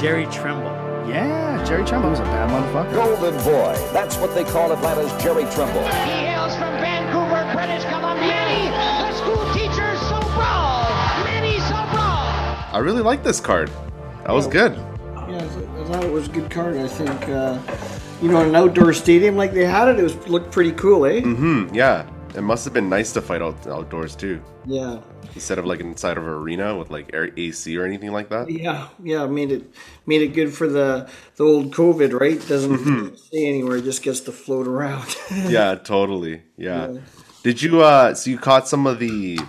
Jerry Trimble. Yeah, Jerry Trimble was a bad motherfucker. Golden Boy. That's what they call Atlanta's Jerry Trimble. He hails from Vancouver, British Columbia. Manny, the school teacher, so brawl. Manny, so brawl. I really like this card. That was good. Yeah, I thought it was a good card. I think, uh, you know, an outdoor stadium like they had it, it was looked pretty cool, eh? Mm-hmm. Yeah. It must have been nice to fight out outdoors too, Yeah, instead of like inside of an arena with like air AC or anything like that. yeah, yeah. Made it made it good for the the old COVID, right? Doesn't Mm-hmm. stay anywhere; just gets to float around. yeah, totally. Yeah. Did you uh so you caught some of the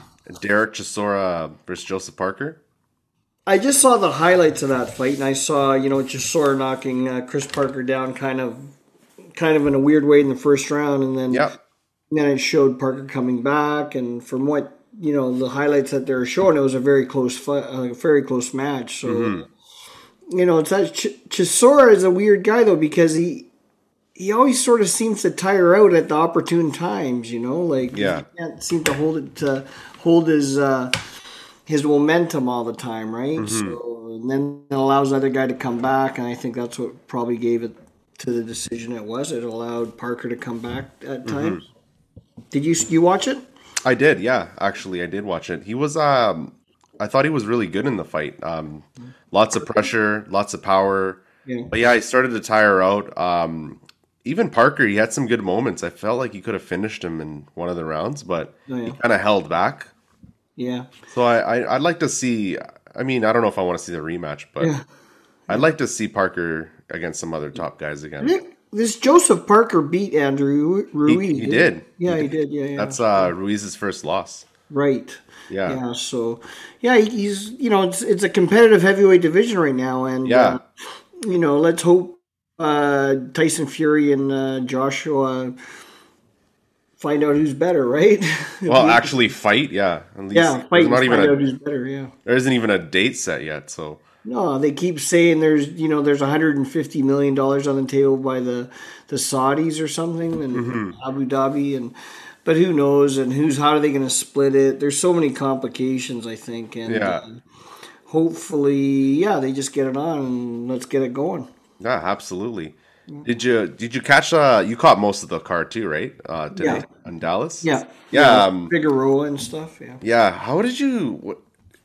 Derek Chisora versus Joseph Parker? I just saw the highlights of that fight, and I saw you know Chisora knocking uh, Chris Parker down, kind of, kind of in a weird way in the first round, and then Yep. Then it showed Parker coming back, and from what you know, the highlights that they were showing, it was a very close fight, a very close match. So, Mm-hmm. you know, it's that Ch- Chisora is a weird guy though because he he always sort of seems to tire out at the opportune times. You know, like Yeah. he can't seem to hold it to hold his uh, his momentum all the time, right? Mm-hmm. So and then it allows the other guy to come back, and I think that's what probably gave it to the decision it was. It allowed Parker to come back at Mm-hmm. Did you you watch it? I did, yeah. Actually, I did watch it. He was um I thought he was really good in the fight. Um lots of pressure, lots of power. Yeah. But yeah, he started to tire out. Um even Parker, he had some good moments. I felt like he could have finished him in one of the rounds, but Oh, yeah. he kind of held back. Yeah. So I, I I'd like to see. I mean, I don't know if I want to see the rematch, but Yeah. I'd like to see Parker against some other top guys again. This Joseph Parker beat Andrew Ruiz. he did. Yeah, He he did. Yeah, yeah. That's uh Ruiz's first loss. right. Yeah. Yeah. So, yeah, he- he's you know it's it's a competitive heavyweight division right now, and Yeah. uh, you know let's hope uh, Tyson Fury and uh, Joshua find out who's better, right? Well, actually, fight. Yeah. At least yeah, fight not even find a out who's better. Yeah. there isn't even a date set yet. So No, they keep saying there's you know there's 150 million dollars on the table by the the Saudis or something and Mm-hmm. Abu Dhabi and but who knows and who's how are they going to split it? There's so many complications I think and Yeah. uh, hopefully yeah they just get it on and let's get it going. yeah, absolutely. Did you did you catch uh you caught most of the car too, right? Uh today Yeah. in Dallas? Yeah, Yeah, um, Figueroa and stuff. Yeah, Yeah, how did you what,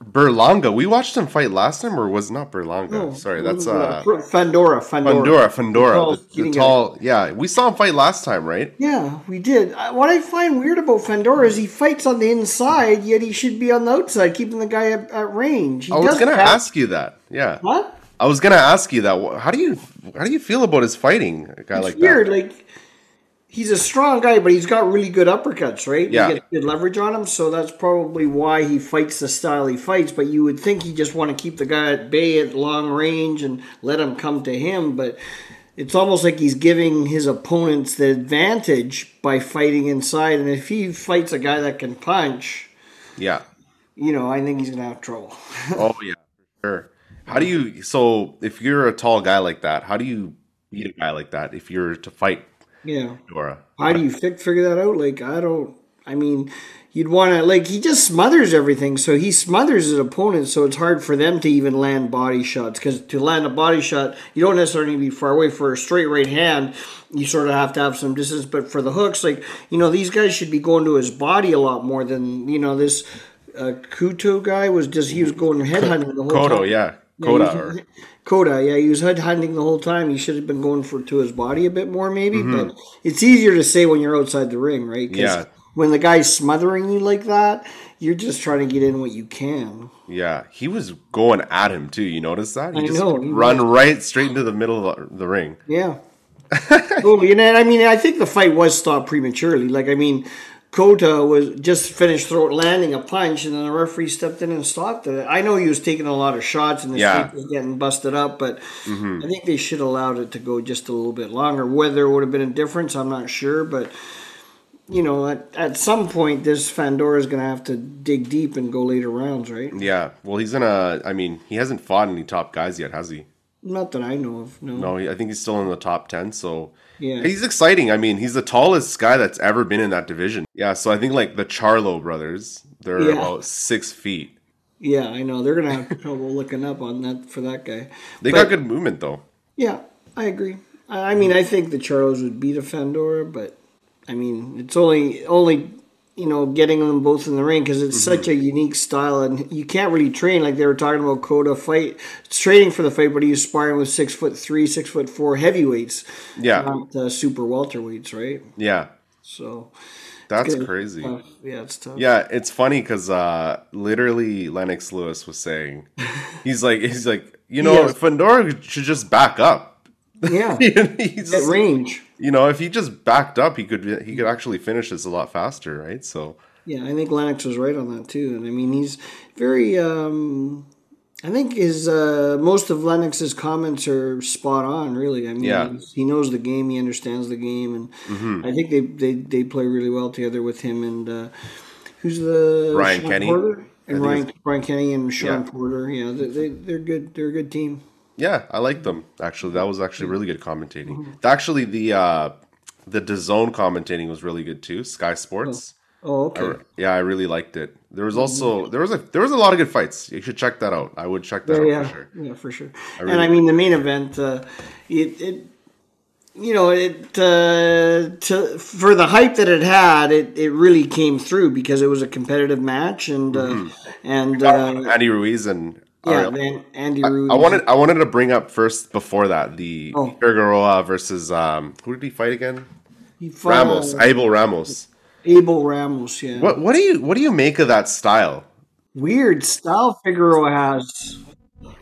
Berlanga? We watched him fight last time or was it not Berlanga? Sorry, that's uh Fandora, Fandora, Fandora. Fundora, tall the, the tall. Yeah, we saw him fight last time, right? Yeah, we did. What I find weird about Fandora is he fights on the inside, yet he should be on the outside, keeping the guy at, at range. He I was gonna ask you that. Yeah, What? I was gonna ask you that. How do you how do you feel about his fighting? A guy It's like weird. that. Like he's a strong guy, but he's got really good uppercuts, right? Yeah. He gets good leverage on him, so that's probably why he fights the style he fights. But you would think he just want to keep the guy at bay at long range and let him come to him, but. It's almost like he's giving his opponents the advantage by fighting inside, and if he fights a guy that can punch, Yeah. you know, I think he's gonna have trouble. Oh yeah, sure. How do you? So if you're a tall guy like that, how do you beat a guy like that? If you're to fight yeah. Dora, How do you fi- figure that out? Like, I don't. I mean, you'd want to like he just smothers everything. So he smothers his opponent, so it's hard for them to even land body shots. Because to land a body shot, you don't necessarily need to be far away. For a straight right hand, you sort of have to have some distance. But for the hooks, like you know, these guys should be going to his body a lot more than you know this. Uh, Kuto guy was just he was going headhunting the whole Kodo, time. yeah, Yeah, Cota. or, Cota, yeah, he was head hunting the whole time. He should have been going for to his body a bit more, maybe. Mm-hmm. But it's easier to say when you're outside the ring, right? Yeah. When the guy's smothering you like that, you're just trying to get in what you can. yeah, he was going at him too. You notice that? He I just know, run right straight into the middle of the, the ring. Yeah. totally. And I mean, I think the fight was stopped prematurely. Like, I mean, Cota was just finished throw, landing a punch, and then the referee stepped in and stopped it. I know he was taking a lot of shots and his Yeah. was getting busted up, but mm-hmm. I think they should have allowed it to go just a little bit longer. Whether it would have been a difference, I'm not sure, but. You know, at, at some point, this Fandora is going to have to dig deep and go later rounds, right? Yeah. Well, he's gonna. I mean, he hasn't fought any top guys yet, has he? Not that I know of. No. No, I think he's still in the top ten. So Yeah. he's exciting. I mean, he's the tallest guy that's ever been in that division. Yeah. So I think like the Charlo brothers, they're Yeah. about six feet. Yeah, I know they're gonna have trouble looking up on that for that guy. They But- got good movement though. Yeah, I agree. I I mean, I think the Charlos would beat a Fandora, but I mean, it's only only you know getting them both in the ring because it's such a unique style, and you can't really train like they were talking about. Cota fight, training for the fight, but he's sparring with six foot three, six foot four heavyweights, Yeah, not uh, super welterweights, right? yeah, So that's crazy. tough. Yeah, it's tough. Yeah, it's funny because uh, literally Lennox Lewis was saying, he's like, he's like, you know, Yes. Fandora should just back up. yeah. he's At range. You know, if he just backed up, he could he could actually finish this a lot faster, right? So Yeah, I think Lennox was right on that too. And I mean, he's very. Um, I think his uh, most of Lennox's comments are spot on. Really, I mean, Yeah. he knows the game, he understands the game, and Mm-hmm. I think they, they they play really well together with him and uh, who's the Ryan Shawn Kenny? Porter? And Ryan Ryan Kenny and Shawn Yeah. Porter. Yeah, they, they they're good. They're a good team. Yeah, I like them actually. That was actually really good commentating. Actually, the uh, the DAZN commentating was really good too. Sky Sports. Oh, okay. Yeah, I really liked it. There was also there was a there was a lot of good fights. You should check that out. I would check that Yeah, out yeah, for sure. yeah, for sure. really- and I mean, the main event, uh, it, it, you know, it uh, to for the hype that it had, it, it really came through because it was a competitive match, and uh, Mm-hmm. and uh, Andy Ruiz and yeah, Ariel. then Andy Ruiz. I wanted I wanted to bring up first before that the Oh. Figueroa versus um who did he fight again? he fought, Ramos, uh, Abel Ramos. Abel Ramos. Yeah, What what do you what do you make of that style? weird style Figueroa has.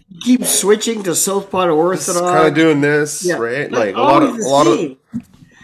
He keeps switching to southpaw to orthodox. Kind of doing this, Yeah, right? but Like a lot of a lot of yeah,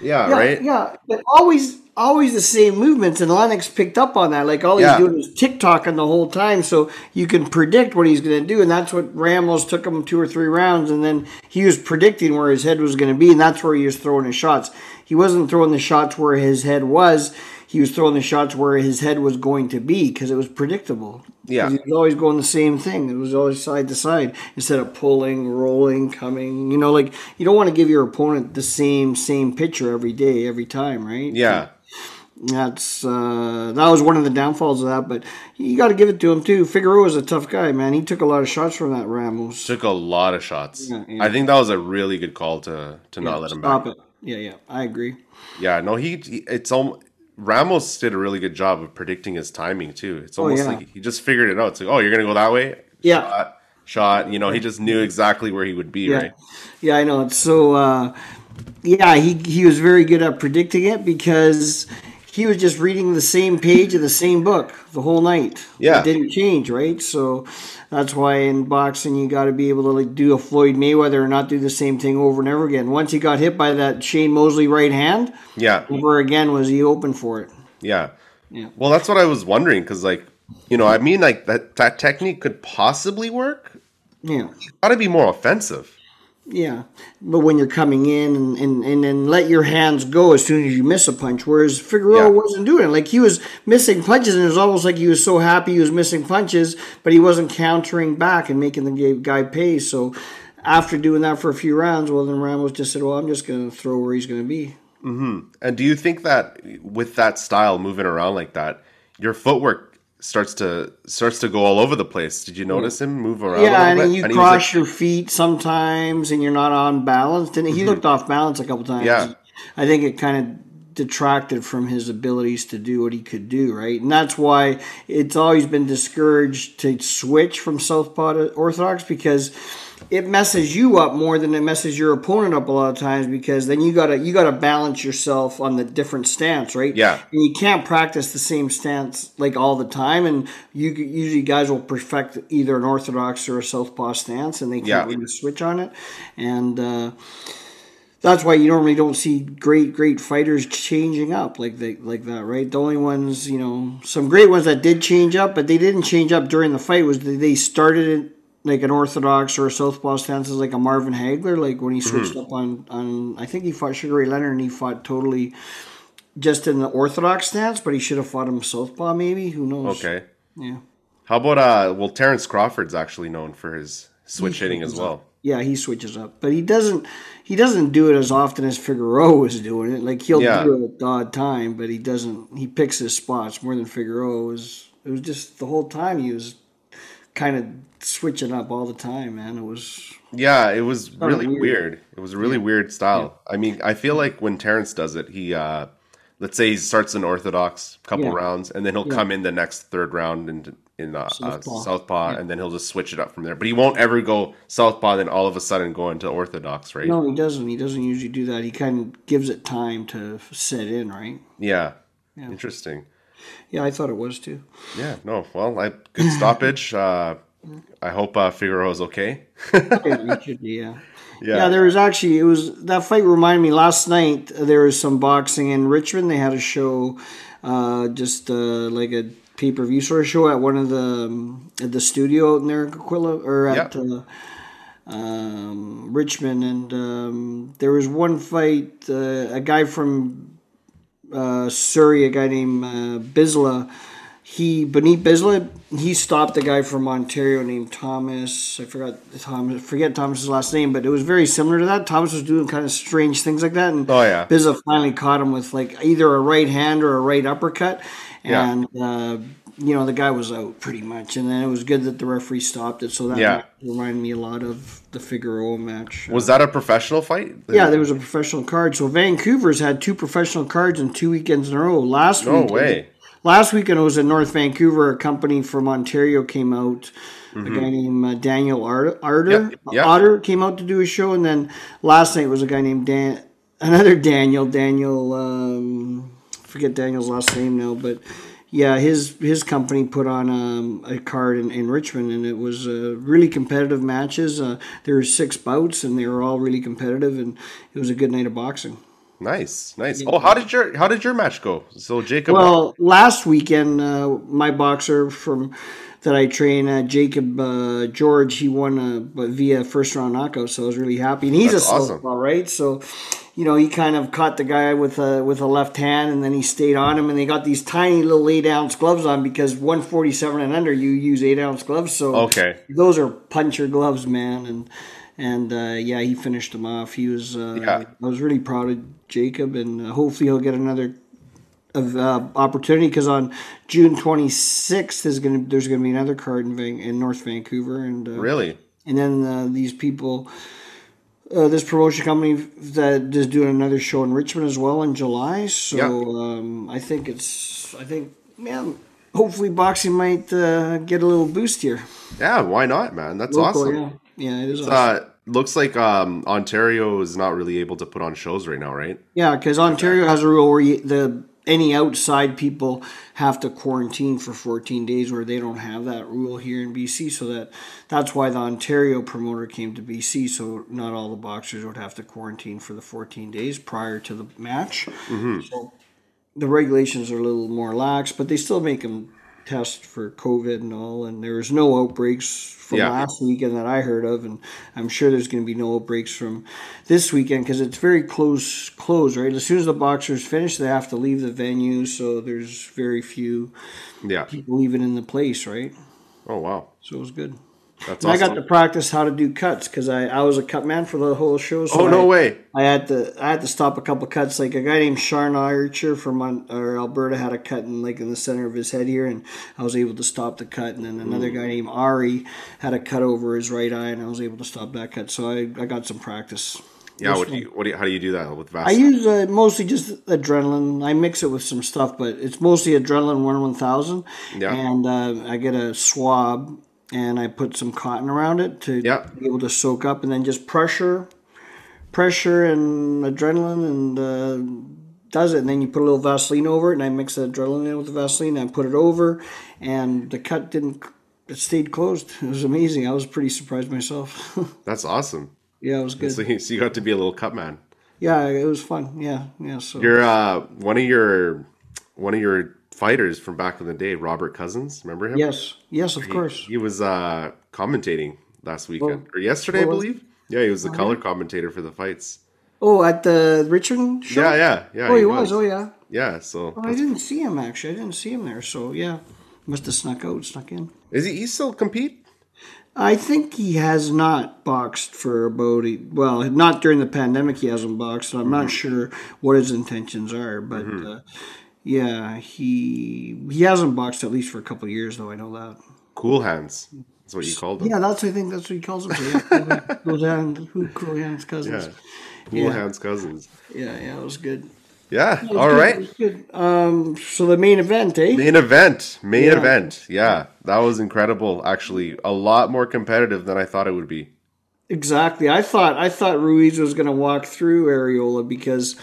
yeah, right? Yeah, but always always the same movements, and Lennox picked up on that. Like all Yeah. he's doing is tick tocking the whole time, so you can predict what he's going to do, and that's what Ramos took him two or three rounds, and then he was predicting where his head was going to be, and that's where he was throwing his shots. He wasn't throwing the shots where his head was. He was throwing the shots where his head was going to be because it was predictable. Yeah, he was always going the same thing. It was always side to side instead of pulling, rolling, coming. You know, like you don't want to give your opponent the same same picture every day, every time, right? Yeah. That's uh, that was one of the downfalls of that, but you got to give it to him too. Figueroa is a tough guy, man. He took a lot of shots from that Ramos. Took a lot of shots. Yeah, yeah. I think that was a really good call to to not let him Stop back. it. Yeah, yeah, I agree. Yeah, no, he, he it's almost Ramos did a really good job of predicting his timing too. It's almost Oh, like he just figured it out. It's like, oh, you're gonna go that way. Yeah. Shot, shot. You know, he just knew exactly where he would be. Right. yeah, I know. It's so. Uh, yeah, he he was very good at predicting it because he was just reading the same page of the same book the whole night. Yeah. it didn't change, right? So that's why in boxing you got to be able to like do a Floyd Mayweather and not do the same thing over and over again. Once he got hit by that Shane Mosley right hand, Yeah. over again was he open for it. Yeah. Yeah. Well, that's what I was wondering because, like, you know, I mean, like that that technique could possibly work. Yeah. Got to be more offensive. Yeah, but when you're coming in and, and, and then let your hands go as soon as you miss a punch, whereas Figueroa Yeah. wasn't doing it. Like he was missing punches, and it was almost like he was so happy he was missing punches, but he wasn't countering back and making the guy pay. So after doing that for a few rounds, well, then Ramos just said, "Well, I'm just going to throw where he's going to be." Mm-hmm. And do you think that with that style moving around like that, your footwork starts to starts to go all over the place? Did you notice him move around? a Yeah, little and bit? you And cross like- your feet sometimes, and you're not on balance. And he mm-hmm. looked off balance a couple times. Yeah. I think it kind of detracted from his abilities to do what he could do, right? And that's why it's always been discouraged to switch from southpaw to orthodox because it messes you up more than it messes your opponent up a lot of times because then you gotta you gotta balance yourself on the different stance, right? Yeah. And you can't practice the same stance like all the time, and you usually guys will perfect either an orthodox or a southpaw stance, and they can't Yeah. really switch on it, and uh, that's why you normally don't see great great fighters changing up like they like that, right? The only ones you know, some great ones that did change up, but they didn't change up during the fight was they started it like an orthodox or a southpaw stance is like a Marvin Hagler, like when he switched up on on I think he fought Sugar Ray Leonard and he fought totally just in the orthodox stance, but he should have fought him southpaw maybe. Who knows? Okay. Yeah. How about uh? Well, Terrence Crawford's actually known for his switch He hitting as well. up. Yeah, he switches up, but he doesn't. He doesn't do it as often as Figueroa was doing it. Like he'll Yeah. do it at odd time, but he doesn't. He picks his spots more than Figueroa was. It was just the whole time he was kind of switching up all the time, man. It was Yeah, it was really weird. weird. It was a really weird style. I mean, I feel like when Terrence does it, he uh let's say he starts an orthodox couple Yeah. rounds and then he'll Yeah. come in the next third round in in uh, southpaw, Southpaw. uh, southpaw and then he'll just switch it up from there. But he won't ever go southpaw then all of a sudden go into orthodox, right? no, he doesn't. He doesn't usually do that. He kind of gives it time to set in, right? Yeah. Interesting. Yeah, I thought it was too. Yeah, no. Well, I good stoppage. Uh I hope uh Figueroa's okay. Yeah, should be, yeah. Yeah. Yeah, there was actually it was that fight reminded me last night. There was some boxing in Richmond. They had a show, uh, just uh, like a pay per view sort of show at one of the um, at the studio out in there in Coquitlam or at Yep. uh, um, Richmond, and um, there was one fight. Uh, a guy from uh, Surrey, a guy named uh, Bisla. He Benit Bisla, he stopped a guy from Ontario named Thomas. I forgot Thomas, forget Thomas's last name, but it was very similar to that. Thomas was doing kind of strange things like that, and Oh, yeah. Bisla finally caught him with like either a right hand or a right uppercut, Yeah. and uh, you know the guy was out pretty much. And then it was good that the referee stopped it, so that Yeah. reminded me a lot of the Figueroa match. Was that a professional fight? Yeah, there was a professional card. So Vancouver's had two professional cards in two weekends in a row. Last No weekend, way. Last weekend it was in North Vancouver. A company from Ontario came out. A guy named uh, Daniel Arter Yep, Mm-hmm. yep. Otter came out to do a show, and then last night was a guy named Dan, another Daniel Daniel. Um, forget Daniel's last name now, but yeah, his his company put on um, a card in, in Richmond, and it was uh, really competitive matches. Uh, there were six bouts, and they were all really competitive, and it was a good night of boxing. Nice, nice. Oh, how did your how did your match go? So Jacob Well, last weekend, uh, my boxer from that I train, uh, Jacob uh, George, he won uh, via first round knockout, so I was really happy. And he's That's a awesome. southpaw, right? So, you know, he kind of caught the guy with a with a left hand, and then he stayed on him, and they got these tiny little eight ounce gloves on because one forty seven and under, you use eight ounce gloves. So Okay. those are puncher gloves, man, and. And uh, yeah, he finished him off. He was. Uh, Yeah. I was really proud of Jacob, and uh, hopefully he'll get another of uh, opportunity because on June 26th is gonna there's gonna be another card in, Van, in North Vancouver and uh, really? and then uh, these people uh, this promotion company that is doing another show in Richmond as well in July so Yeah. um, I think it's I think man hopefully boxing might uh, get a little boost here Yeah, why not, man? That's Local, awesome. yeah yeah it is awesome. Uh, looks like um, Ontario is not really able to put on shows right now, right? Yeah, because Ontario has a rule where you, the any outside people have to quarantine for 14 days, where they don't have that rule here in BC. So that that's why the Ontario promoter came to BC. So not all the boxers would have to quarantine for the 14 days prior to the match. Mm-hmm. So the regulations are a little more lax, but they still make them test for COVID and all. And there was no outbreaks from Yeah. last weekend that I heard of, and I'm sure there's going to be no outbreaks from this weekend because it's very close, close, right? As soon as the boxers finish, they have to leave the venue, so there's very few Yeah. people even in the place, right? Oh wow, So it was good. That's awesome. I got to practice how to do cuts because I, I was a cut man for the whole show. So oh no I- way. I had to I had to stop a couple cuts. Like a guy named Sharn Archer from or Alberta had a cut in like in the center of his head here, and I was able to stop the cut. And then another guy named Ari had a cut over his right eye, and I was able to stop that cut. So I, I got some practice. Yeah. What do you? What do you? How do you do that with I use uh, mostly just adrenaline. I mix it with some stuff, but it's mostly adrenaline one one thousand. Yeah. And uh, I get a swab and I put some cotton around it to Yeah. be able to soak up, and then just pressure, pressure and adrenaline, and uh, does it. And then you put a little Vaseline over it, and I mix the adrenaline in with the Vaseline. And I put it over, and the cut didn't. It stayed closed. It was amazing. I was pretty surprised myself. That's awesome. yeah, it was good. So you, so you got to be a little cut man. Yeah, it was fun. Yeah, yeah. So You're uh, one of your one of your fighters from back in the day, Robert Cousins. Remember him? yes, yes, of course. He was uh, commentating last weekend or yesterday, I oh, believe. Yeah, he was the color commentator for the fights. Oh, at the Richmond show? Yeah, yeah, yeah. Oh, he was. Oh, yeah. Yeah. So Oh, I didn't see him actually. I didn't see him there. So yeah, must have snuck out, snuck in. is he? He still compete? I think he has not boxed for about a, well, not during the pandemic. He hasn't boxed. I'm not sure what his intentions are, but uh, yeah, he he hasn't boxed at least for a couple of years though. I know that. Cool hands. That's what you called him. Yeah, that's I think that's what he calls them. So, yeah, cool hands, cool cool hands cousins. Yeah. Wuhan's cousins. Yeah, yeah, it was good. Yeah. Was All good, right. good. Um, so the main event, eh? Main event. Main Yeah. event. Yeah. That was incredible. Actually, a lot more competitive than I thought it would be. Exactly. I thought I thought Ruiz was going to walk through Arreola because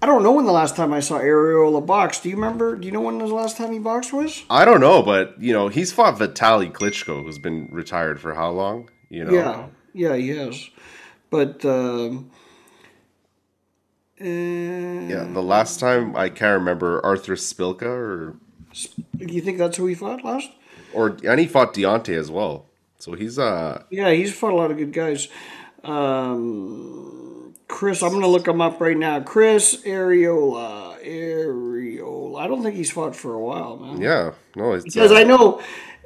I don't know when the last time I saw Arreola box. Do you remember? Do you know when the last time he boxed was? I don't know, but you know, he's fought Vitali Klitschko, who's been retired for how long? You know. Yeah, yeah, he has. But um, uh, Yeah, the last time I can't remember Artur Szpilka or do you think that's who he fought last? or and he fought Deontay as well. So he's uh Yeah, he's fought a lot of good guys. Um, Chris, I'm going to look him up right now. Chris Arreola, Arreola. I don't think he's fought for a while, man. yeah no it's Because uh, I know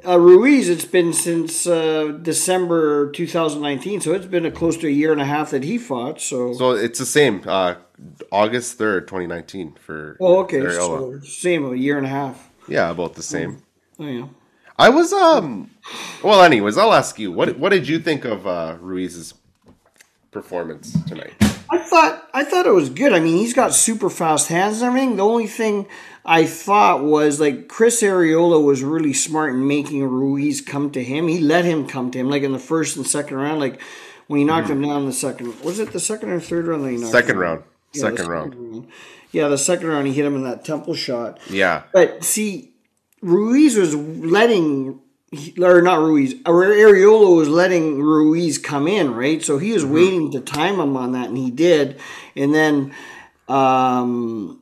uh, Ruiz, it's been since uh, December 2019, so it's been a close to a year and a half that he fought. So, so it's the same uh August third, twenty nineteen for oh, okay, so same a year and a half. yeah about the same. Oh yeah. I was um well anyways I'll ask you what what did you think of uh Ruiz's performance tonight? I thought I thought it was good. I mean, he's got super fast hands and everything. The only thing I thought was like Chris Arreola was really smart in making Ruiz come to him. He let him come to him, like in the first and second round. Like when he knocked him down in the second, was it the second or third round? That he knocked. Second him round. Yeah, the Second round. Yeah, the second round he hit him in that temple shot. Yeah. But see, Ruiz was letting, or not Ruiz, Arreola was letting Ruiz come in, right? So he was Mm-hmm. waiting to time him on that, and he did. And then um,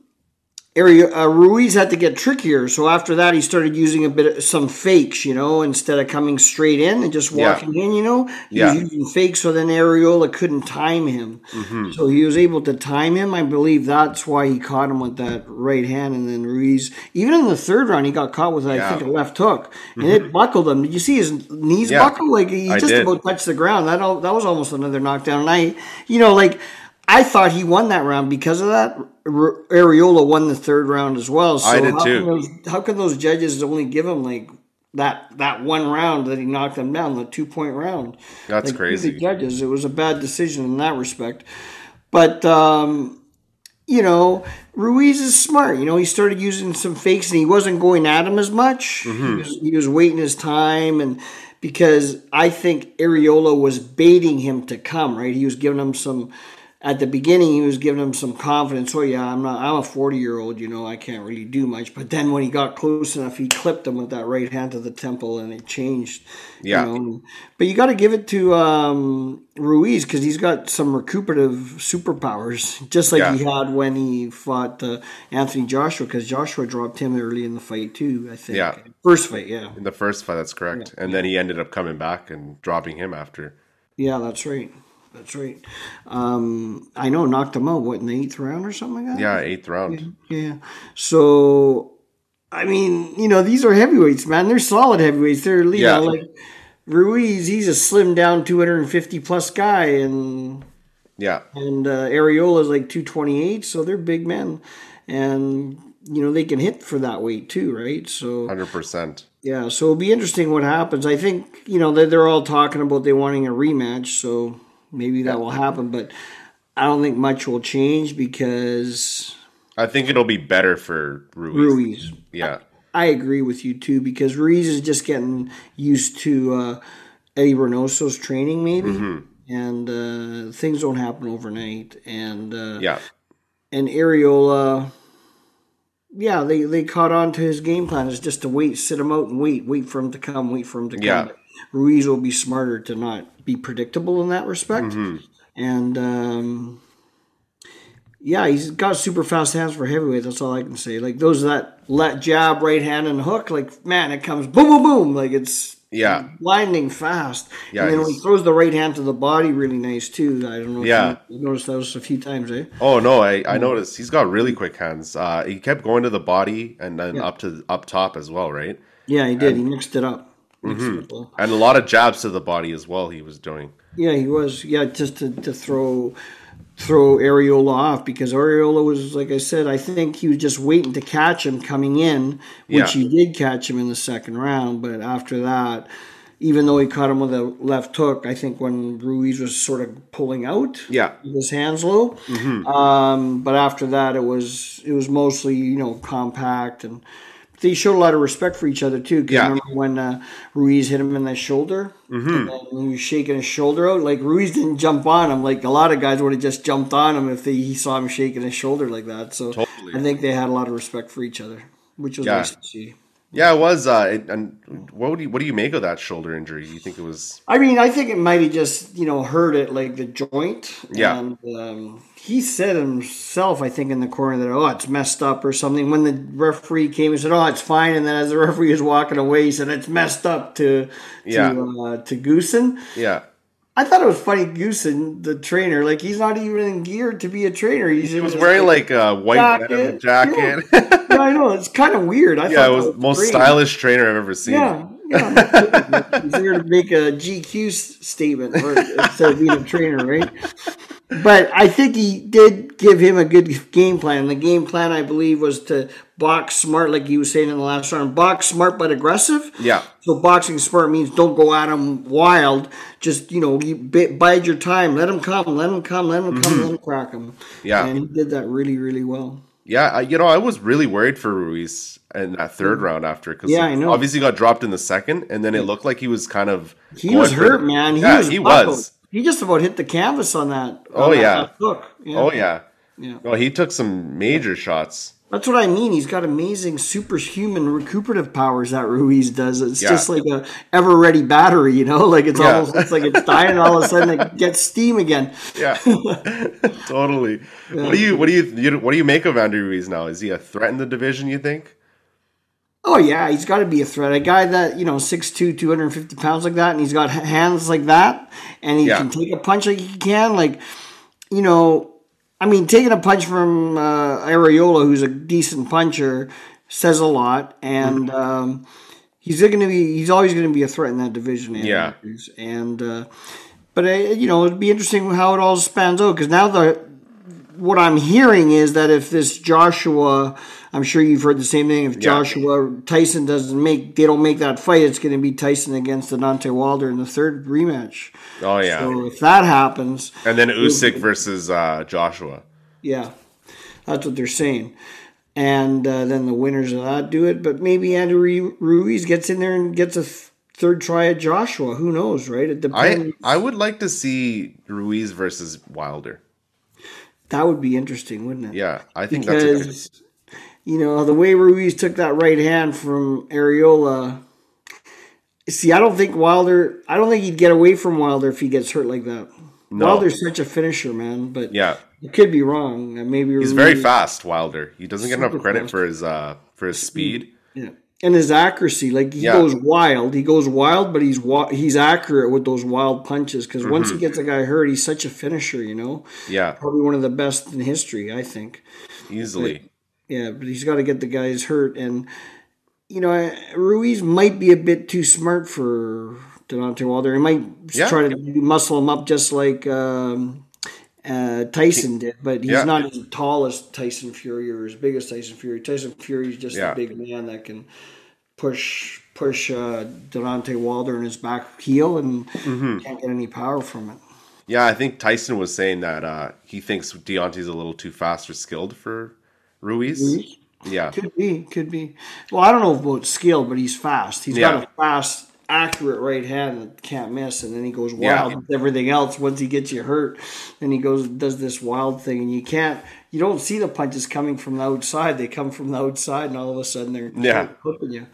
uh, Ruiz had to get trickier. So after that, he started using a bit of some fakes, you know, instead of coming straight in and just Yeah. walking in, you know. He Yeah. was using fakes, so then Arreola couldn't time him. Mm-hmm. So he was able to time him. I believe that's why he caught him with that right hand. And then Ruiz, even in the third round, he got caught with, I Yeah. Mm-hmm. think, a left hook. And it buckled him. Did you see his knees Yeah. buckle? Like he I just did. about touched the ground. That, al- that was almost another knockdown. And I, you know, like. I thought he won that round because of that. Arreola won the third round as well. So I did how too. Can those, how can those judges only give him like that that one round that he knocked them down, the two point round? That's Like, crazy. The judges, it was a bad decision in that respect. But um, you know, Ruiz is smart. You know, he started using some fakes and he wasn't going at him as much. Mm-hmm. He, was, he was waiting his time and because I think Arreola was baiting him to come, right? He was giving him some at the beginning he was giving him some confidence. Oh yeah, I'm not I'm a 40 year old, you know, I can't really do much. But then when he got close enough, he clipped him with that right hand to the temple and it changed. you Yeah. know. But you got to give it to um, Ruiz because he's got some recuperative superpowers, just like Yeah. he had when he fought uh, Anthony Joshua. Because Joshua dropped him early in the fight too. I think. Yeah. First fight, yeah, In the first fight, that's correct. And then he ended up coming back and dropping him after. yeah, that's right. That's right. Um, I know knocked him out what in the eighth round or something like that. Yeah, eighth round. Yeah. So, I mean, you know, these are heavyweights, man. They're solid heavyweights. They're, you Yeah. know, like Ruiz, he's a slim down 250 plus guy, and Yeah. and uh, Arreola's like 228, so they're big men, and you know they can hit for that weight too, right? So 100%. yeah, so it'll be interesting what happens. I think you know they're, they're all talking about they wanting a rematch, so maybe that will happen, but I don't think much will change because I think it'll be better for Ruiz. Ruiz. Yeah. I agree with you too because Ruiz is just getting used to uh, Eddie Reynoso's training, maybe, Mm-hmm. and uh, things don't happen overnight. And uh, Yeah. and Arreola, yeah, they they caught on to his game plan is just to wait, sit him out, and wait, wait for him to come, wait for him to come. Yeah. Ruiz will be smarter to not be predictable in that respect, Mm-hmm. and. Um, yeah, he's got super fast hands for heavyweight. That's all I can say. Like those that let jab, right hand, and hook. Like man, it comes boom, boom, boom. Like it's Yeah. blinding fast. Yeah, and then when he throws the right hand to the body, really nice too. I don't know. Yeah. if you noticed those a few times, eh? Oh no, I, I noticed he's got really quick hands. Uh, he kept going to the body and then Yeah. up to up top as well, right? Yeah, he did. he mixed it up. Mm-hmm. it up well. And a lot of jabs to the body as well. He was doing. Yeah, he was. Yeah, just to, to throw throw Arreola off because Arreola was like I said. I think he was just waiting to catch him coming in, which Yeah. he did catch him in the second round. But after that, even though he caught him with a left hook, I think when Ruiz was sort of pulling out, Yeah. his hands low. Um, but after that, it was it was mostly you know compact and they showed a lot of respect for each other too. 'cause Yeah. remember when uh, Ruiz hit him in the shoulder, Mm-hmm. and then he was shaking his shoulder out. Like Ruiz didn't jump on him. Like a lot of guys would have just jumped on him if they, he saw him shaking his shoulder like that. So Totally. I think they had a lot of respect for each other, which was Yeah. nice to see. Yeah, it was. Uh, it, and what would you what do you make of that shoulder injury? Do you think it was? I mean, I think it might have just you know hurt it like the joint. Yeah. And um, he said himself, I think, in the corner that oh, it's messed up or something. When the referee came, he said, oh, it's fine. And then as the referee was walking away, he said it's messed up to to Yeah. uh, to Goossen. Yeah, I thought it was funny, Goossen, the trainer, like he's not even geared to be a trainer. He's he was wearing like a white Jacket. jacket. yeah, I know it's kind of weird. I yeah, thought it was the most great. stylish trainer I've ever seen. Yeah, yeah. He's here to make a GQ statement or, instead of being a trainer, right? But I think he did give him a good game plan. The game plan, I believe, was to box smart, like you were saying in the last round. Box smart but aggressive. Yeah. So boxing smart means don't go at him wild. Just you know, you bide your time. Let him come. Let him come. Let him come. Let him crack him. Mm-hmm. Yeah. and he did that really, really well. Yeah, I, you know, I was really worried for Ruiz in that third round after because. Yeah, I know. obviously got dropped in the second, and then it looked like he was kind of He was hurt, man. He yeah, was he buckled. was. He just about hit the canvas on that. Oh, that yeah. hook. Yeah. Oh yeah, Yeah. Well, he took some major shots. That's what I mean. He's got amazing superhuman recuperative powers that Ruiz does. It's Yeah. just like a ever ready battery, you know? Like it's Yeah. almost looks like it's dying and all of a sudden it gets steam again. Yeah, totally. What do you what do you, what do you make of Andy Ruiz now? Is he a threat in the division? You think? Oh yeah, he's got to be a threat. A guy that you know 6'2", 250 pounds like that, and he's got hands like that, and he Yeah. can take a punch like he can. Like, you know, I mean, taking a punch from uh, Arreola, who's a decent puncher, says a lot, and Mm-hmm. um, he's going to be. He's always going to be a threat in that division. Yeah. Ruiz. and uh, but uh, you know, it'd be interesting how it all spans out because now the what I'm hearing is that if this Joshua, I'm sure you've heard the same thing. If Joshua Tyson doesn't make, they don't make that fight, it's going to be Tyson against Deontay Wilder in the third rematch. Oh yeah, So if that happens, and then Usyk versus uh, Joshua. yeah, that's what they're saying. And uh, then the winners of that do it. But maybe Andrew Ruiz gets in there and gets a th- third try at Joshua. Who knows, right? It depends. I I would like to see Ruiz versus Wilder. that would be interesting, wouldn't it? Yeah, I think that's a good, because you know the way Ruiz took that right hand from Arreola. See, I don't think Wilder. I don't think he'd get away from Wilder if he gets hurt like that. No. Wilder's such a finisher, man. But yeah. it could be wrong. Maybe He's Ruiz- very fast, Wilder. He doesn't get enough credit fast. for his uh for his speed. Yeah. And his accuracy, like he Yeah. goes wild. He goes wild, but he's wa- he's accurate with those wild punches. Because once Mm-hmm. he gets a guy hurt, he's such a finisher. You know, Yeah, probably one of the best in history, I think. easily. Yeah, but he's got to get the guys hurt, and you know Ruiz might be a bit too smart for Deontay Wilder. He might Yeah. try to muscle him up just like um, uh, Tyson did, but he's Yeah. not as tall as Tyson Fury or as big as Tyson Fury. Tyson Fury is just Yeah. a big man that can push push uh, Deontay Wilder in his back heel and Mm-hmm. can't get any power from it. Yeah, I think Tyson was saying that uh, he thinks Deontay's a little too fast or skilled for Ruiz. Ruiz? Yeah, Could be, could be. Well, I don't know about skill, but he's fast. He's Yeah. got a fast, accurate right hand that can't miss, and then he goes Yeah. wild with everything else. Once he gets you hurt, then he goes does this wild thing, and you can't. You don't see the punches coming from the outside; they come from the outside, and all of a sudden they're Yeah. clipping you.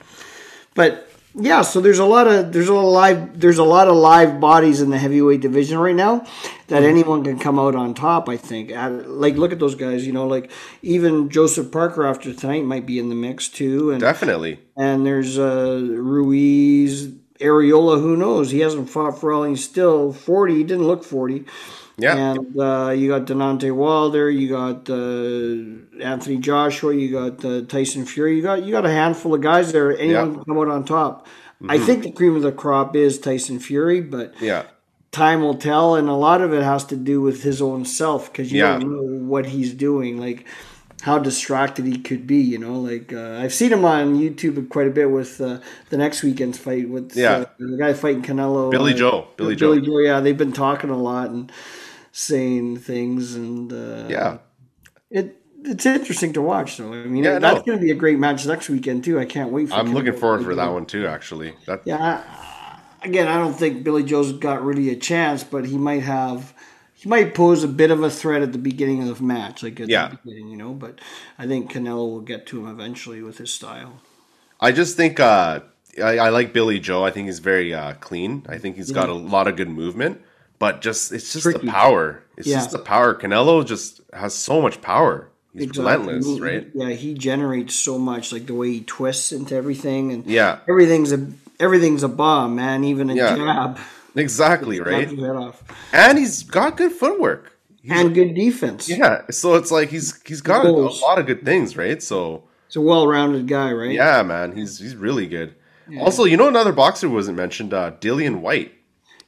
But yeah, so there's a lot of there's a lot of live there's a lot of live bodies in the heavyweight division right now that Mm-hmm. anyone can come out on top. I think. Like look at those guys. You know, like even Joseph Parker after tonight might be in the mix too, and definitely. and there's uh, Ruiz. Arreola, who knows? He hasn't fought for all. He's still 40. He didn't look 40. Yeah, And uh, you got Deontay Wilder, you got uh, Anthony Joshua, you got uh, Tyson Fury. You got you got a handful of guys there. Anyone Yeah. Mm-hmm. can come out on top. I think the cream of the crop is Tyson Fury, but yeah, time will tell, and a lot of it has to do with his own self because you Yeah. don't know what he's doing. Like how distracted he could be. You know, like uh, I've seen him on YouTube quite a bit with uh, the next weekend's fight with Yeah. uh, the guy fighting Canelo. Billy Joe. Billy Billy Joe. Joe. Yeah, they've been talking a lot and saying things, and uh, Yeah. it it's interesting to watch. Though I mean, Yeah, that's no. going to be a great match next weekend too. I can't wait. for I'm looking forward for that one too. Actually, that Yeah. I, again, I don't think Billy Joe's got really a chance, but he might have. He might pose a bit of a threat at the beginning of the match, like at Yeah. the beginning, you know. But I think Canelo will get to him eventually with his style. I just think uh, I, I like Billy Joe. I think he's very uh, clean. I think he's got a lot of good movement, but just it's just Tricky. the power. It's Yeah. just the power. Canelo just has so much power. He's Exactly. relentless, He- right? Yeah, he generates so much, like the way he twists into everything, and Yeah, everything's a everything's a bomb, man. Even a Yeah. jab, exactly, right. And he's got good footwork. and good defense. Yeah, so it's like he's he's got a, a lot of good things, right? So He's a well-rounded guy, right? yeah, man, he's he's really good. Also, you know another boxer wasn't mentioned, uh, Dillian Whyte.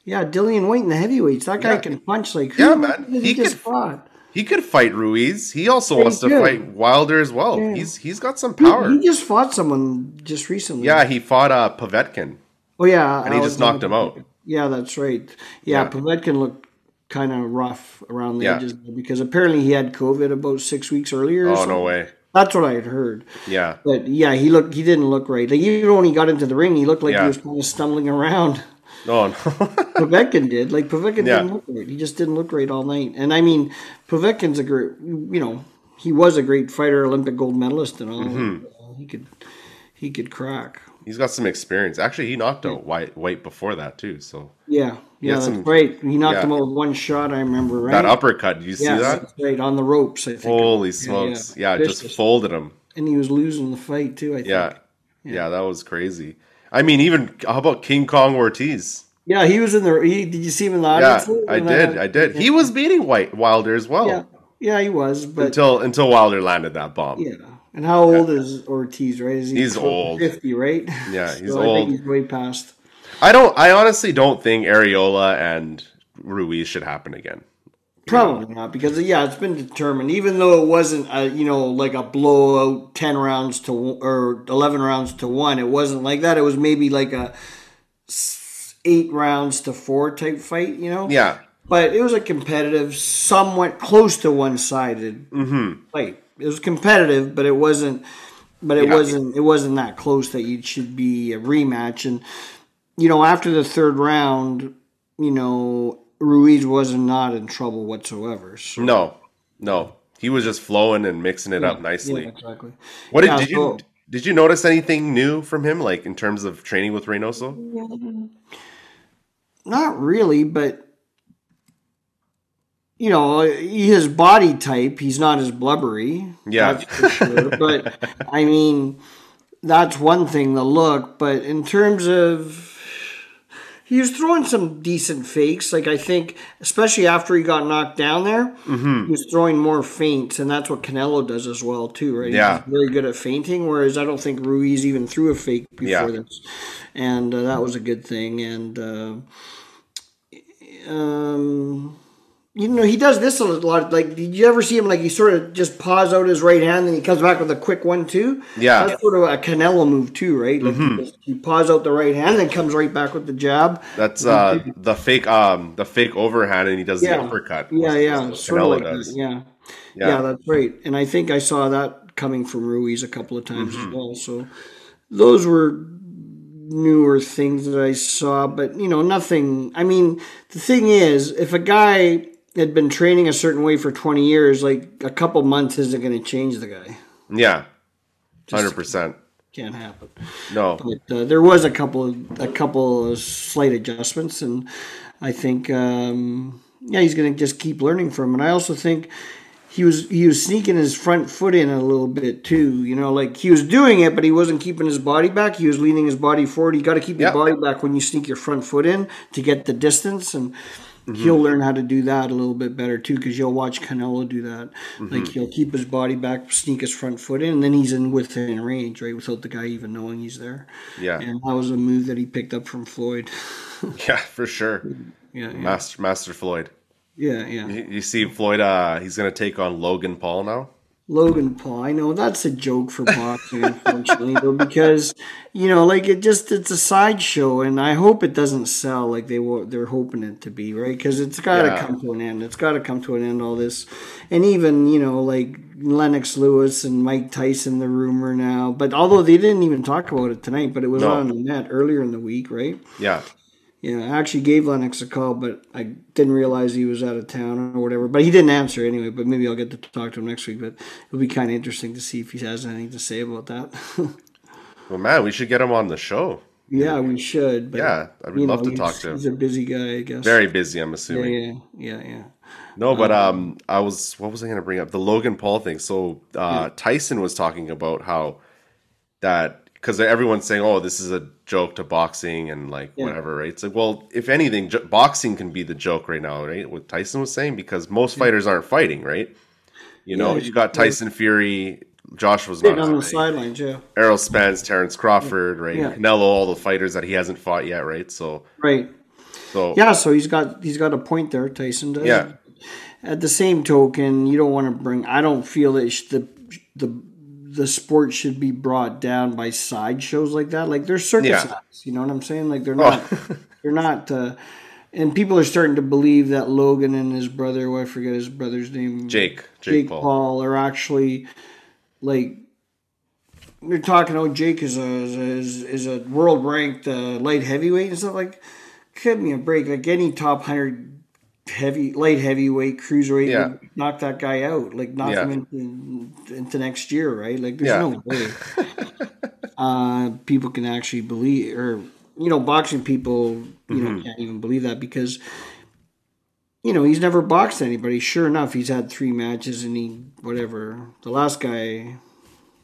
Yeah, Dillian Whyte in the heavyweights. That guy Yeah. can punch like who Yeah, man. He He, just could- fought. He could fight Ruiz. He also Yeah, wants he to could. fight Wilder as well. Yeah. He's he's got some power. He, just fought someone just recently. yeah, he fought uh, Povetkin, Oh yeah, and he I just knocked him out. Yeah, that's right. Yeah, Yeah. Povetkin looked kind of rough around the edges because apparently he had COVID about six weeks earlier. Oh no way! That's what I had heard. Yeah, But yeah, he looked. He didn't look right. Like even when he got into the ring, he looked like he was kind of stumbling around. No, no. Povetkin did. Like Povetkin Yeah. didn't look right. He just didn't look great all night. And I mean, Povetkin's a great. You know, he was a great fighter, Olympic gold medalist, and all. Mm-hmm. He could, he could crack. he's got some experience. Actually, he knocked out Whyte Whyte before that too. So Yeah, yeah, that's some- right. He knocked yeah. him out with one shot. I remember. Right. that uppercut, did you see that? right on the ropes. I think. Holy smokes! yeah. Yeah, just folded him. and he was losing the fight too. I think. Yeah. yeah, that was crazy. I mean, even how about King Kong Ortiz? Yeah, he was in the. He, did you see him in the Yeah. I did. uh, I did. He was beating White Wilder as well Yeah, yeah, he was. But until until Wilder landed that bomb. yeah, and how old is Ortiz? Right? Is he He's old. Fifty, right? Yeah, he's So I old. think he's way past. I don't. I honestly don't think Arreola and Ruiz should happen again. Probably not because yeah, it's been determined. Even though it wasn't a you know like a blowout ten rounds to or eleven rounds to one, it wasn't like that. It was maybe like a eight rounds to four type fight. You know. Yeah, but it was a competitive, somewhat close to one-sided mm-hmm. fight. It was competitive, but it wasn't. But it Yeah. wasn't. It wasn't that close that you should be a rematch. And you know, after the third round, you know, Ruiz was not in trouble whatsoever. So, no, no. He was just flowing and mixing it up nicely. yeah, exactly. What did, Yeah, did you so- did you notice anything new from him, like in terms of training with Reynoso? Not really, but you know, his body type, he's not as blubbery. Yeah. that's for sure. but I mean, that's one thing, the look. But in terms of, he was throwing some decent fakes. Like I think, especially after he got knocked down there, Mm-hmm. he was throwing more feints, and that's what Canelo does as well too, right? Yeah. He's very good at feinting. Whereas I don't think Ruiz even threw a fake before Yeah. this, and uh, that was a good thing. And uh, um, you know, he does this a lot. Like, did you ever see him? Like, he sort of just paws out his right hand, and he comes back with a quick one too. Yeah. Mm-hmm. that's sort of a Canelo move too, right? Like, he, just, he paws out the right hand, and then comes right back with the jab. That's uh the fake um the fake overhand, and he does Yeah. the uppercut. Yeah, yeah, sort of Canelo like does. Yeah. Yeah. yeah, that's right. And I think I saw that coming from Ruiz a couple of times Mm-hmm. as well. So those were newer things that I saw, but you know, nothing. I mean, the thing is, if a guy had been training a certain way for 20 years, like a couple months isn't going to change the guy. Yeah, hundred percent. Can't happen. No, But uh, there was a couple of a couple of slight adjustments, and I think um, yeah, he's going to just keep learning from. it. And I also think he was he was sneaking his front foot in a little bit too. You know, like he was doing it, but he wasn't keeping his body back. He was leaning his body forward. You got to keep your body back when you sneak your front foot in to get the distance and. He'll learn how to do that a little bit better too, because you'll watch Canelo do that. Like he'll keep his body back, sneak his front foot in, and then he's in within range, right, without the guy even knowing he's there. yeah, And that was a move that he picked up from Floyd. yeah, for sure. Yeah, yeah, Master Master Floyd. yeah. yeah. You, you see Floyd? Uh, he's gonna take on Logan Paul now. Logan Paul. I know that's a joke for boxing, unfortunately, though, because you know, like it just it's a sideshow, and I hope it doesn't sell like they were they're hoping it to be, right? Because it's got to Yeah. come to an end. It's got to come to an end. All this, and even you know, like Lennox Lewis and Mike Tyson, the rumor now. But although they didn't even talk about it tonight, but it was No. on the net earlier in the week, right? Yeah. Yeah, I actually gave Lennox a call, but I didn't realize he was out of town or whatever. But he didn't answer anyway. But maybe I'll get to talk to him next week. But it'll be kind of interesting to see if he has anything to say about that. Well, man, we should get him on the show. yeah, we should. But, Yeah, I would love to talk to him. He's a busy guy, I guess. Very busy, I'm assuming. yeah, yeah, yeah. No, but um, I was what was I going to bring up? The Logan Paul thing. So uh, Tyson was talking about how that because everyone's saying, "Oh, this is a joke to boxing and like Yeah. whatever," right? It's like, well, if anything, jo- boxing can be the joke right now, right? What Tyson was saying because most fighters aren't fighting, right? You know, Yeah, you got. Tyson Fury, Josh was not on the sidelines, yeah. Errol Spence, Terrence Crawford, right? Yeah. Canelo, all the fighters that he hasn't fought yet, right? So, Right. so Yeah, so he's got he's got a point there, Tyson does. Yeah. At the same token, you don't want to bring. I don't feel that the the the sport should be brought down by sideshows like that. Like they're circus Yeah. acts. You know what I'm saying? Like they're Oh. not. they're not. Uh, and people are starting to believe that Logan and his brother, well, I forget his brother's name, Jake, Jake, Jake Paul. Paul. are actually like they're talking. Oh, Jake is a is, is a world ranked uh, light heavyweight and stuff like. Give me a break. Like any top hundred heavy light heavyweight cruiserweight Yeah. would knock that guy out. Like knock Yeah. him into, into next year, right? Like there's Yeah. no way. uh, people can actually believe, or you know, boxing people, you Mm-hmm. know, can't even believe that because you know, he's never boxed anybody. Sure enough, he's had three matches and he whatever. The last guy,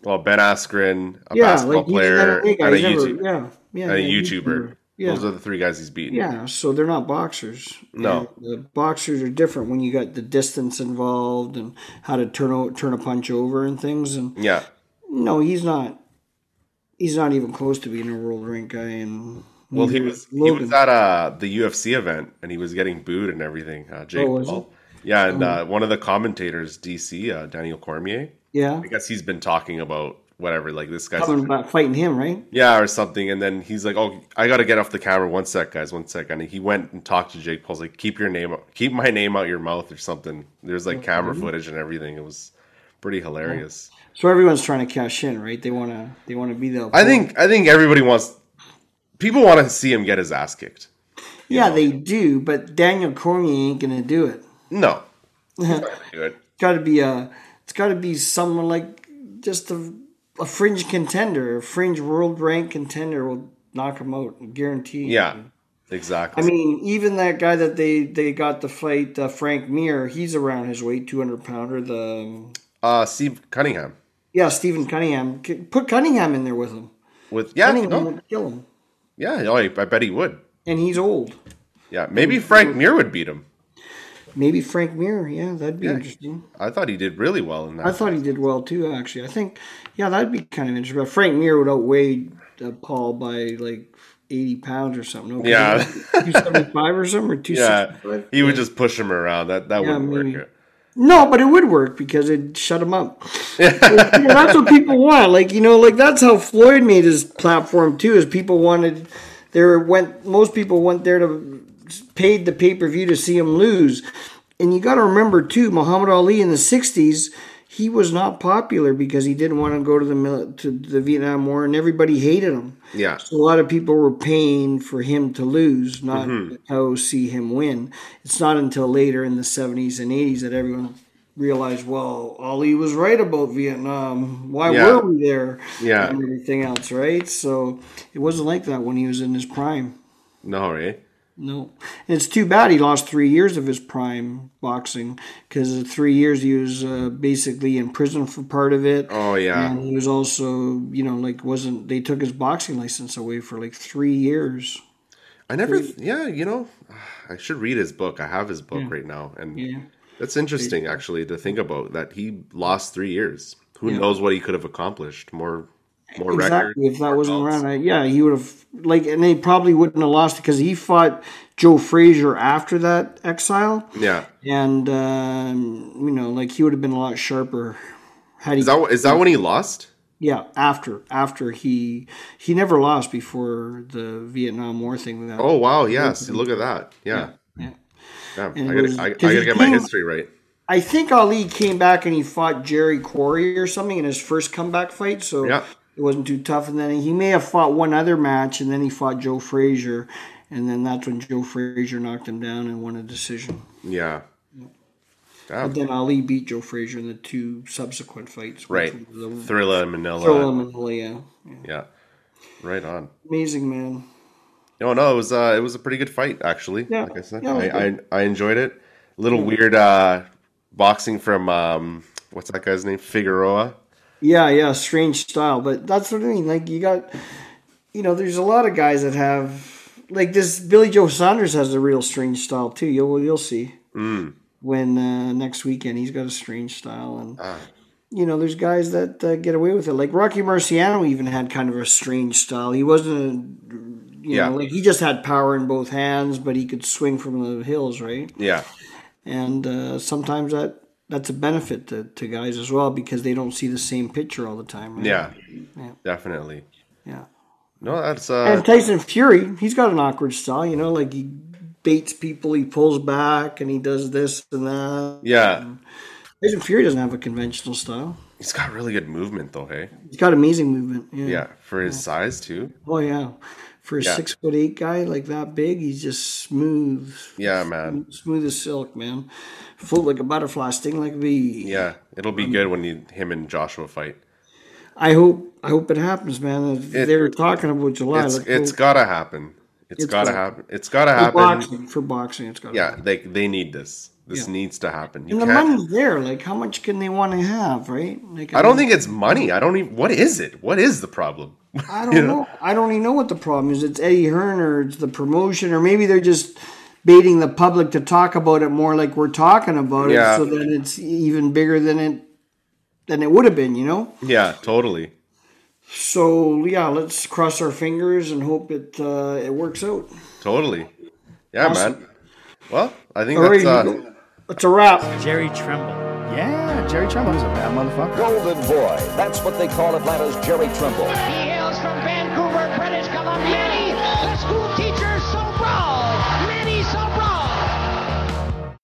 Well, Ben Askren, a yeah, basketball like player, MMA guy. and a never- YouTube, yeah, yeah, and a yeah, YouTuber. Yeah, Those are the three guys he's beaten. yeah. So they're not boxers. No. And the boxers are different when you got the distance involved and how to turn turn a punch over and things. And Yeah. no, he's not. He's not even close to being a world rank guy. And Well, he was is he was at uh, the UFC event and he was getting booed and everything. Uh, Jake Oh, was Paul. Yeah, and uh, one of the commentators, DC, uh, Daniel Cormier, yeah, I guess he's been talking about whatever, like this guy's coming back fighting him, right? yeah or something, and then he's like, "Oh, I got to get off the camera. One sec, guys, one sec." And he went and talked to Jake Paul's like, "Keep your name, keep my name out your mouth or something." There's like camera mm-hmm. footage and everything. It was pretty hilarious. So everyone's trying to cash in, right? They want to. They want to be the. I think I think everybody wants people want to see him get his ass kicked. Yeah, they do, but Daniel Cormier ain't gonna do it. No, he's not gonna do it. Got to be a. It's got to be someone like just a, a fringe contender, a fringe world rank contender will knock him out, guarantee. Yeah, exactly. I mean, even that guy that they they got to fight, uh, Frank Mir, he's around his weight, two hundred pounder. The uh, Steve Cunningham yeah, Stephen Cunningham. Put Cunningham in there with him. with yeah, Cunningham no, would kill him, yeah. Oh, I, I bet he would. and he's old. Yeah, maybe Frank Mir would beat him. Maybe Frank Mir. Yeah, that'd be Yeah. interesting. I thought he did really well in that. I thought he did well too. Actually, I think yeah, that'd be kind of interesting. But Frank Mir would outweigh uh, Paul by like eighty pounds or something. No, Yeah. two seventy five or something or two yeah, sixty five. he would just push him around. That that Yeah, wouldn't maybe. work. No, but it would work because it'd shut him up. You know, that's what people want. Like you know, like that's how Floyd made his platform too. Is people wanted there went most people went there to paid the pay per view to see him lose, and you got to remember too, Muhammad Ali in the '60s. He was not popular because he didn't want to go to the to the Vietnam War, and everybody hated him. Yeah, So a lot of people were paying for him to lose, not Mm-hmm. see him win. It's not until later in the 70s and 80s that everyone realized, well, Ali was right about Vietnam. Why Yeah. were we there? Yeah. And everything else, right? So it wasn't like that when he was in his prime. no, right? No. And it's too bad he lost three years of his prime boxing because three years he was uh, basically in prison for part of it. Oh yeah, And he was also, you know, like wasn't they took his boxing license away for like three years. I never. Yeah, you know, I should read his book. I have his book right now, and Yeah. that's interesting actually to think about. That he lost three years. Who Yeah. knows what he could have accomplished? More, more Exactly. records. If that wasn't around, I, yeah, he would have like, and they probably wouldn't have lost because he fought Joe Frazier after that exile, Yeah, and um, you know, like he would have been a lot sharper Had he, Is that is that when he lost? yeah, after after he he never lost before the Vietnam War thing. That. Oh wow, yes. Look at that. Yeah. yeah. Damn, And I gotta, was- I, I gotta get my history right. I think Ali came back and he fought Jerry Quarry or something in his first comeback fight, so Yeah. It wasn't too tough. And then he may have fought one other match, and then he fought Joe Frazier, and then that's when Joe Frazier knocked him down and won a decision. Yeah. Damn. But then Ali beat Joe Frazier in the two subsequent fights. Right. Thrilla Manila. Throw him in the yeah. Yeah. Right on. Amazing man. No, no, it was uh, it was a pretty good fight actually. Yeah. Like I said, Yeah, I, I I enjoyed it. A little weird uh, boxing from um, what's that guy's name? Figueroa. Yeah, yeah, strange style, but that's what I mean. Like you got, you know, there's a lot of guys that have like this. Billy Joe Saunders has a real strange style too. You'll you'll see when uh, next weekend he's got a strange style, and you know, there's guys that uh, get away with it. Like Rocky Marciano even had kind of a strange style. He wasn't, a, you Yeah. know, like he just had power in both hands, but he could swing from the hills, right? Yeah. and uh, sometimes that that's a benefit to, to guys as well because they don't see the same picture all the time. Right? Yeah. Yeah. Definitely. yeah. No, that's uh, And Tyson Fury, he's got an awkward style, you know, like he baits people, he pulls back, and he does this and that. yeah. Tyson Fury doesn't have a conventional style. He's got really good movement though. Hey. He's got amazing movement. Yeah. Yeah, for his size too. Oh yeah. For a Yeah. six foot eight guy like that big, he's just smooth. Yeah, man. Smooth as silk, man. Float like a butterfly, sting like a bee. Yeah, it'll be um, good when you, him and Joshua fight. I hope I hope it happens, man. Uh, it- they were talking about July. It's let's it's hope- gotta happen. It's It's gotta gotta- happen. It's gotta for happen. boxing. For boxing, it's got. To happen. Yeah, they they need this. This Yeah. needs to happen. You And the money's there. Like, how much can they want to have, right? Like, I don't think it's money. I don't even. What is it? What is the problem? I don't know. I don't even know what the problem is. It's Eddie Hearn or it's the promotion, or maybe they're just baiting the public to talk about it more like we're talking about Yeah. it, so that it's even bigger than it than it would have been. You know. Yeah, totally. So yeah, let's cross our fingers and hope it uh, it works out. Totally. Yeah, Awesome. man. Well, I think All right, that's uh, it's a wrap. Jerry Tremble. Yeah, Jerry Tremble. He's a bad motherfucker. Golden Boy. That's what they call Atlanta's Jerry Trumbull.